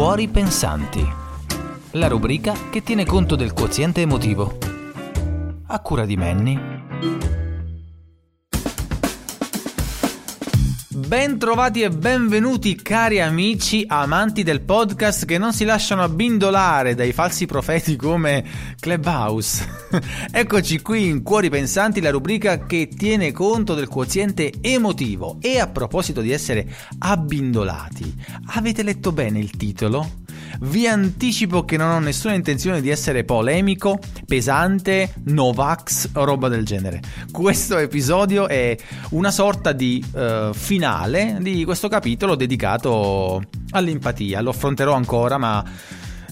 Cuori pensanti, la rubrica che tiene conto del quoziente emotivo. A cura di Manny. Bentrovati e benvenuti cari amici amanti del podcast che non si lasciano abbindolare dai falsi profeti come Clubhouse. Eccoci qui in Cuori Pensanti, la rubrica che tiene conto del quoziente emotivo. E a proposito di essere abbindolati, avete letto bene il titolo? Vi anticipo che non ho nessuna intenzione di essere polemico, pesante, Novax o roba del genere. Questo episodio è una sorta di uh, finale di questo capitolo dedicato all'empatia. Lo affronterò ancora, ma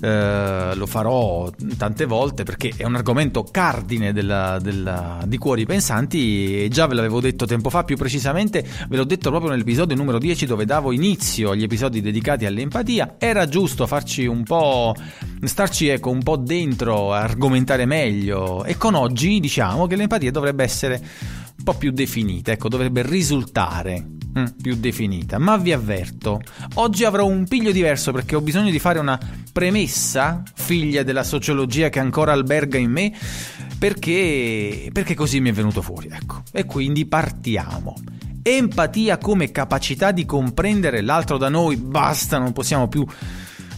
eh, lo farò tante volte perché è un argomento cardine della, della, di Cuori Pensanti e già ve l'avevo detto tempo fa, più precisamente ve l'ho detto proprio nell'episodio numero 10 dove davo inizio agli episodi dedicati all'empatia, era giusto farci un po', starci ecco un po' dentro, argomentare meglio e con oggi diciamo che l'empatia dovrebbe essere un po' più definita, ecco dovrebbe risultare Mm, più definita. Ma vi avverto, oggi avrò un piglio diverso perché ho bisogno di fare una premessa, figlia della sociologia che ancora alberga in me, perché, perché così mi è venuto fuori. Ecco. E quindi partiamo. Empatia come capacità di comprendere l'altro da noi, basta, non possiamo più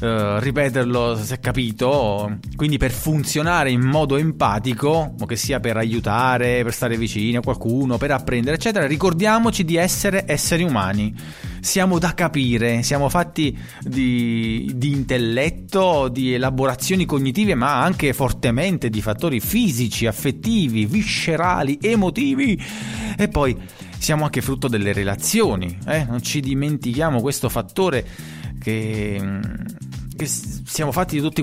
Uh, ripeterlo se capito. Quindi per funzionare in modo empatico, o che sia per aiutare, per stare vicino a qualcuno, per apprendere, eccetera, ricordiamoci di essere esseri umani. Siamo da capire, siamo fatti di, di intelletto, di elaborazioni cognitive, ma anche fortemente di fattori fisici, affettivi, viscerali, emotivi. E poi siamo anche frutto delle relazioni, eh? non ci dimentichiamo questo fattore che che siamo fatti di tutte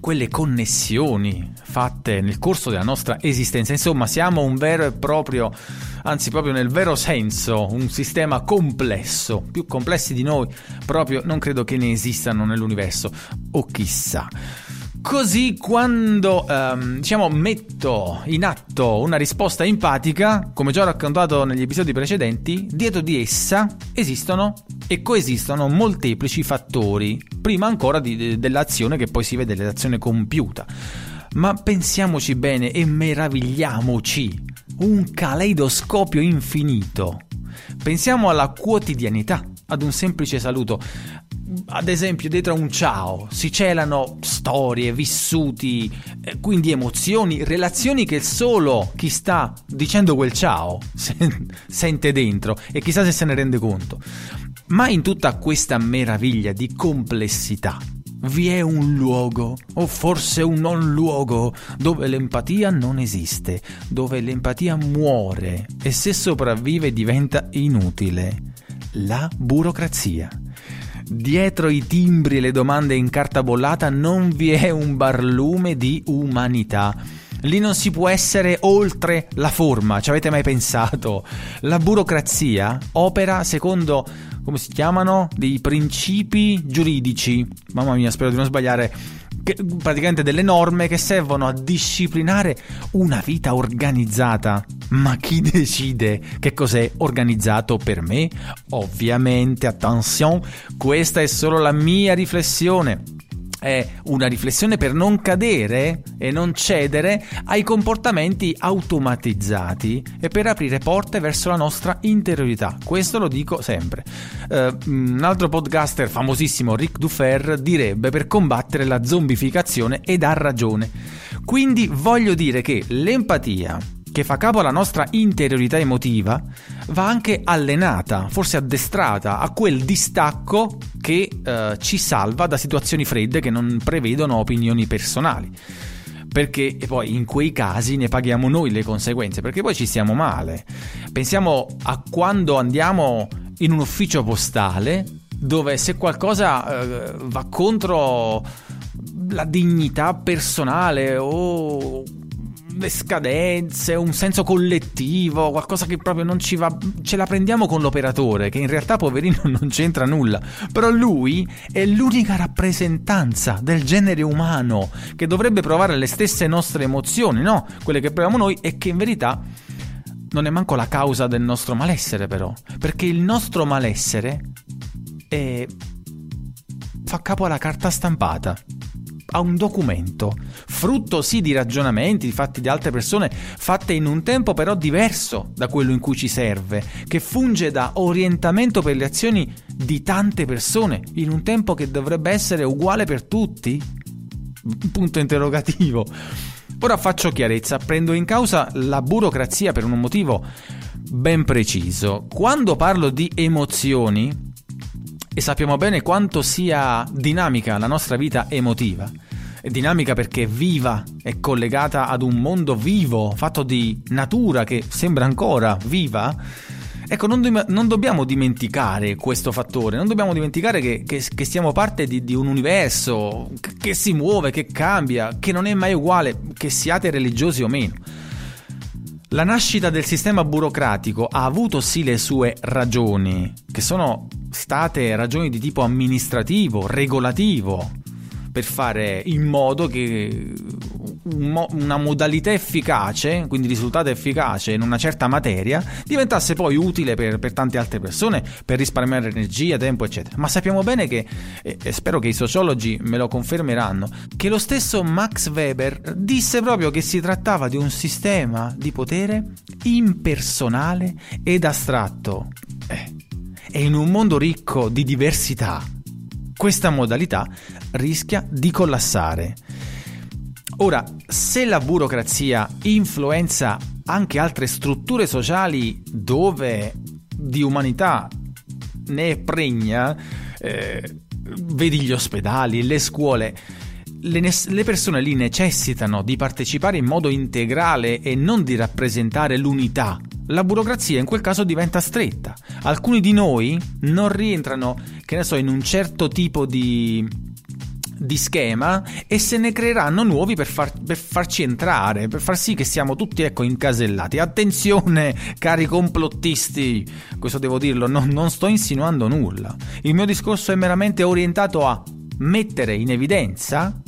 quelle connessioni fatte nel corso della nostra esistenza. Insomma, siamo un vero e proprio, anzi proprio nel vero senso, un sistema complesso, più complessi di noi, proprio non credo che ne esistano nell'universo, o chissà. Così quando ehm, diciamo metto in atto una risposta empatica, come già raccontato negli episodi precedenti, dietro di essa esistono e coesistono molteplici fattori, prima ancora di, dell'azione che poi si vede l'azione compiuta. Ma pensiamoci bene e meravigliamoci, un caleidoscopio infinito. Pensiamo alla quotidianità, ad un semplice saluto, ad esempio dietro a un ciao si celano storie, vissuti, eh, quindi emozioni, relazioni che solo chi sta dicendo quel ciao sente dentro e chissà se se ne rende conto. Ma in tutta questa meraviglia di complessità vi è un luogo, o forse un non luogo, dove l'empatia non esiste, dove l'empatia muore e se sopravvive diventa inutile. La burocrazia. Dietro i timbri e le domande in carta bollata non vi è un barlume di umanità. Lì non si può essere oltre la forma, ci avete mai pensato? La burocrazia opera secondo, come si chiamano? Dei principi giuridici. Mamma mia, spero di non sbagliare praticamente delle norme che servono a disciplinare una vita organizzata. Ma chi decide che cos'è organizzato per me? Ovviamente, attenzione, questa è solo la mia riflessione è una riflessione per non cadere e non cedere ai comportamenti automatizzati e per aprire porte verso la nostra interiorità. Questo lo dico sempre. Uh, un altro podcaster famosissimo, Rick Dufer, direbbe per combattere la zombificazione ed ha ragione. Quindi voglio dire che l'empatia che fa capo alla nostra interiorità emotiva, va anche allenata, forse addestrata a quel distacco che eh, ci salva da situazioni fredde che non prevedono opinioni personali. Perché poi in quei casi ne paghiamo noi le conseguenze, perché poi ci stiamo male. Pensiamo a quando andiamo in un ufficio postale dove se qualcosa eh, va contro la dignità personale o le scadenze, un senso collettivo, qualcosa che proprio non ci va. Ce la prendiamo con l'operatore, che in realtà, poverino, non c'entra nulla. Però lui è l'unica rappresentanza del genere umano che dovrebbe provare le stesse nostre emozioni, no? Quelle che proviamo noi e che in verità non è manco la causa del nostro malessere, però. Perché il nostro malessere è fa capo alla carta stampata a un documento, frutto sì di ragionamenti fatti da altre persone, fatte in un tempo però diverso da quello in cui ci serve, che funge da orientamento per le azioni di tante persone, in un tempo che dovrebbe essere uguale per tutti? Punto interrogativo. Ora faccio chiarezza, prendo in causa la burocrazia per un motivo ben preciso. Quando parlo di emozioni, e sappiamo bene quanto sia dinamica la nostra vita emotiva. Dinamica perché è viva, è collegata ad un mondo vivo, fatto di natura che sembra ancora viva. Ecco, non, do- non dobbiamo dimenticare questo fattore, non dobbiamo dimenticare che, che, che siamo parte di, di, un universo che, che si muove, che cambia, che non è mai uguale, che siate religiosi o meno. La nascita del sistema burocratico ha avuto sì le sue ragioni, che sono state ragioni di tipo amministrativo, regolativo, per fare in modo che una modalità efficace, quindi risultato efficace in una certa materia, diventasse poi utile per, per, tante altre persone, per risparmiare energia, tempo, eccetera. Ma sappiamo bene che, e spero che i sociologi me lo confermeranno, che lo stesso Max Weber disse proprio che si trattava di un sistema di potere impersonale ed astratto. Eh, e in un mondo ricco di diversità, questa modalità rischia di collassare. Ora, se la burocrazia influenza anche altre strutture sociali dove di umanità ne è pregna, eh, vedi gli ospedali, le scuole, le, ne- le, persone lì necessitano di partecipare in modo integrale e non di rappresentare l'unità. La burocrazia in quel caso diventa stretta. Alcuni di noi non rientrano, che ne so, in un certo tipo di, di schema e se ne creeranno nuovi per, far, per, farci entrare, per far sì che siamo tutti ecco incasellati. Attenzione, cari complottisti, questo devo dirlo, no, non sto insinuando nulla. Il mio discorso è meramente orientato a mettere in evidenza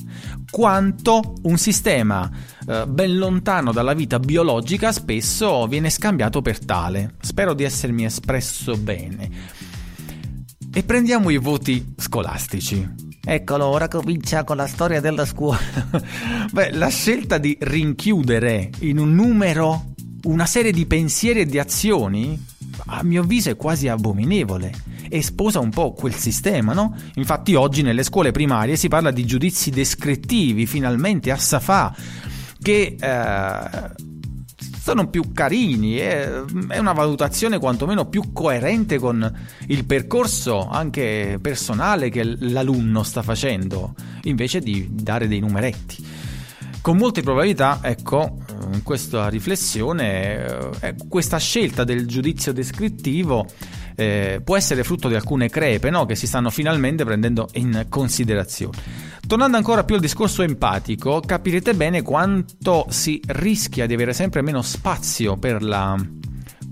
quanto un sistema eh, ben lontano dalla vita biologica spesso viene scambiato per tale. Spero di essermi espresso bene. E prendiamo i voti scolastici. Eccolo, ora comincia con la storia della scuola. Beh, la scelta di rinchiudere in un numero una serie di pensieri e di azioni, a mio avviso, è quasi abominevole e sposa un po' quel sistema, no? Infatti oggi nelle scuole primarie si parla di giudizi descrittivi, finalmente a Safà, che eh, sono più carini, è, è una valutazione quantomeno più coerente con il percorso anche personale che l'alunno sta facendo, invece di dare dei numeretti. Con molte probabilità, ecco, in questa riflessione, eh, questa scelta del giudizio descrittivo eh, può essere frutto di alcune crepe no? che si stanno finalmente prendendo in considerazione. Tornando ancora più al discorso empatico, capirete bene quanto si rischia di avere sempre meno spazio per la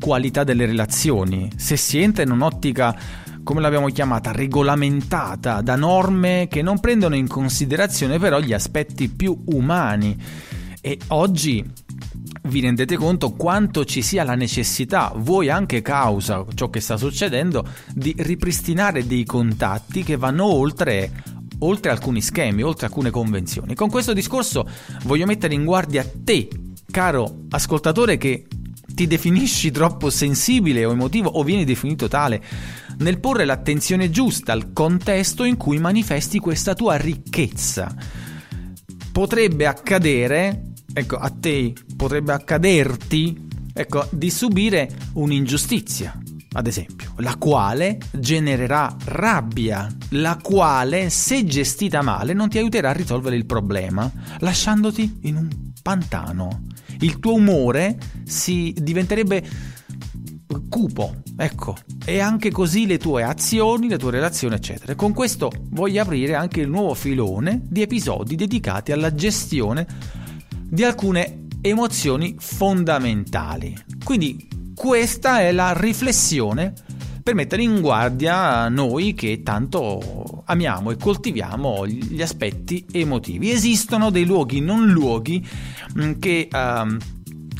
qualità delle relazioni se si entra in un'ottica come l'abbiamo chiamata, regolamentata da norme che non prendono in considerazione però gli aspetti più umani. E oggi vi rendete conto quanto ci sia la necessità, voi anche causa ciò che sta succedendo, di ripristinare dei contatti che vanno oltre oltre alcuni schemi, oltre alcune convenzioni. Con questo discorso voglio mettere in guardia te, caro ascoltatore, che ti definisci troppo sensibile o emotivo o vieni definito tale, nel porre l'attenzione giusta al contesto in cui manifesti questa tua ricchezza. Potrebbe accadere, ecco, a te potrebbe accaderti, ecco, di subire un'ingiustizia, ad esempio, la quale genererà rabbia, la quale, se gestita male, non ti aiuterà a risolvere il problema, lasciandoti in un pantano. Il tuo umore si diventerebbe cupo, ecco, e anche così le tue azioni, le tue relazioni, eccetera. Con questo voglio aprire anche il nuovo filone di episodi dedicati alla gestione di alcune emozioni fondamentali. Quindi questa è la riflessione per mettere in guardia noi che tanto amiamo e coltiviamo gli aspetti emotivi. Esistono dei luoghi non luoghi mm, che, uh,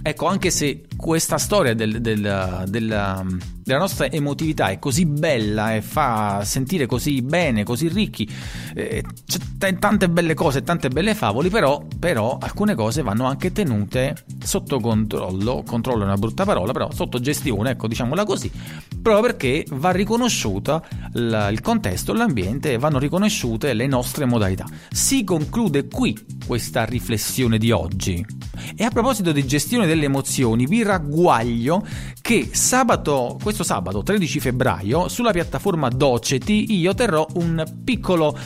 ecco, anche se questa storia del, del, del, della nostra emotività è così bella e fa sentire così bene, così ricchi, eh, c'è t- tante belle cose, tante belle favole, però, però alcune cose vanno anche tenute sotto controllo, controllo è una brutta parola, però sotto gestione, ecco diciamola così, proprio perché va riconosciuta l- il contesto, l'ambiente vanno riconosciute le nostre modalità. Si conclude qui questa riflessione di oggi. E a proposito di gestione delle emozioni, vi ragguaglio che sabato, questo sabato 13 febbraio, sulla piattaforma Doceti io terrò un piccolo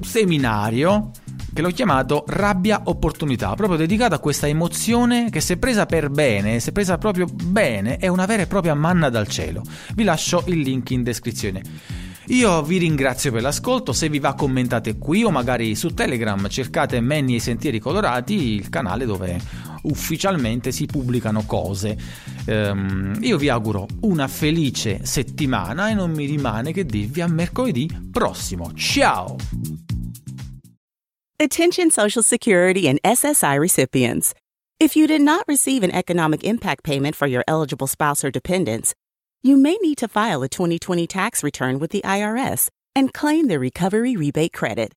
seminario che l'ho chiamato Rabbia Opportunità, proprio dedicato a questa emozione che se presa per bene, se presa proprio bene, è una vera e propria manna dal cielo. Vi lascio il link in descrizione. Io vi ringrazio per l'ascolto, se vi va commentate qui o magari su Telegram cercate Manny e Sentieri Colorati, il canale dove ufficialmente si pubblicano cose. Um, io vi auguro una felice settimana e non mi rimane che dirvi a mercoledì prossimo. Ciao! Attention Social Security and SSI recipients. If you did not receive an economic impact payment for your eligible spouse or dependents, you may need to file a 2020 tax return with the IRS and claim the recovery rebate credit.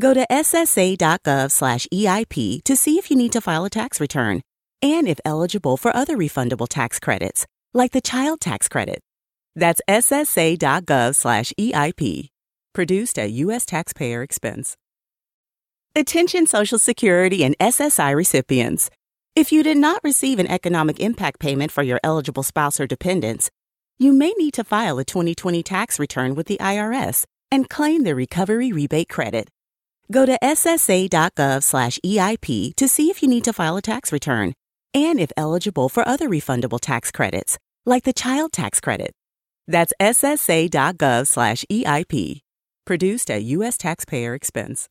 Go to ssa.gov/eip to see if you need to file a tax return and if eligible for other refundable tax credits, like the child tax credit. That's ssa.gov/eip. Produced at U.S. taxpayer expense. Attention Social Security and SSI recipients. If you did not receive an economic impact payment for your eligible spouse or dependents, you may need to file a 2020 tax return with the IRS and claim the recovery rebate credit. Go to ssa.gov/eip to see if you need to file a tax return and if eligible for other refundable tax credits, like the child tax credit. That's ssa.gov/eip. Produced at U.S. taxpayer expense.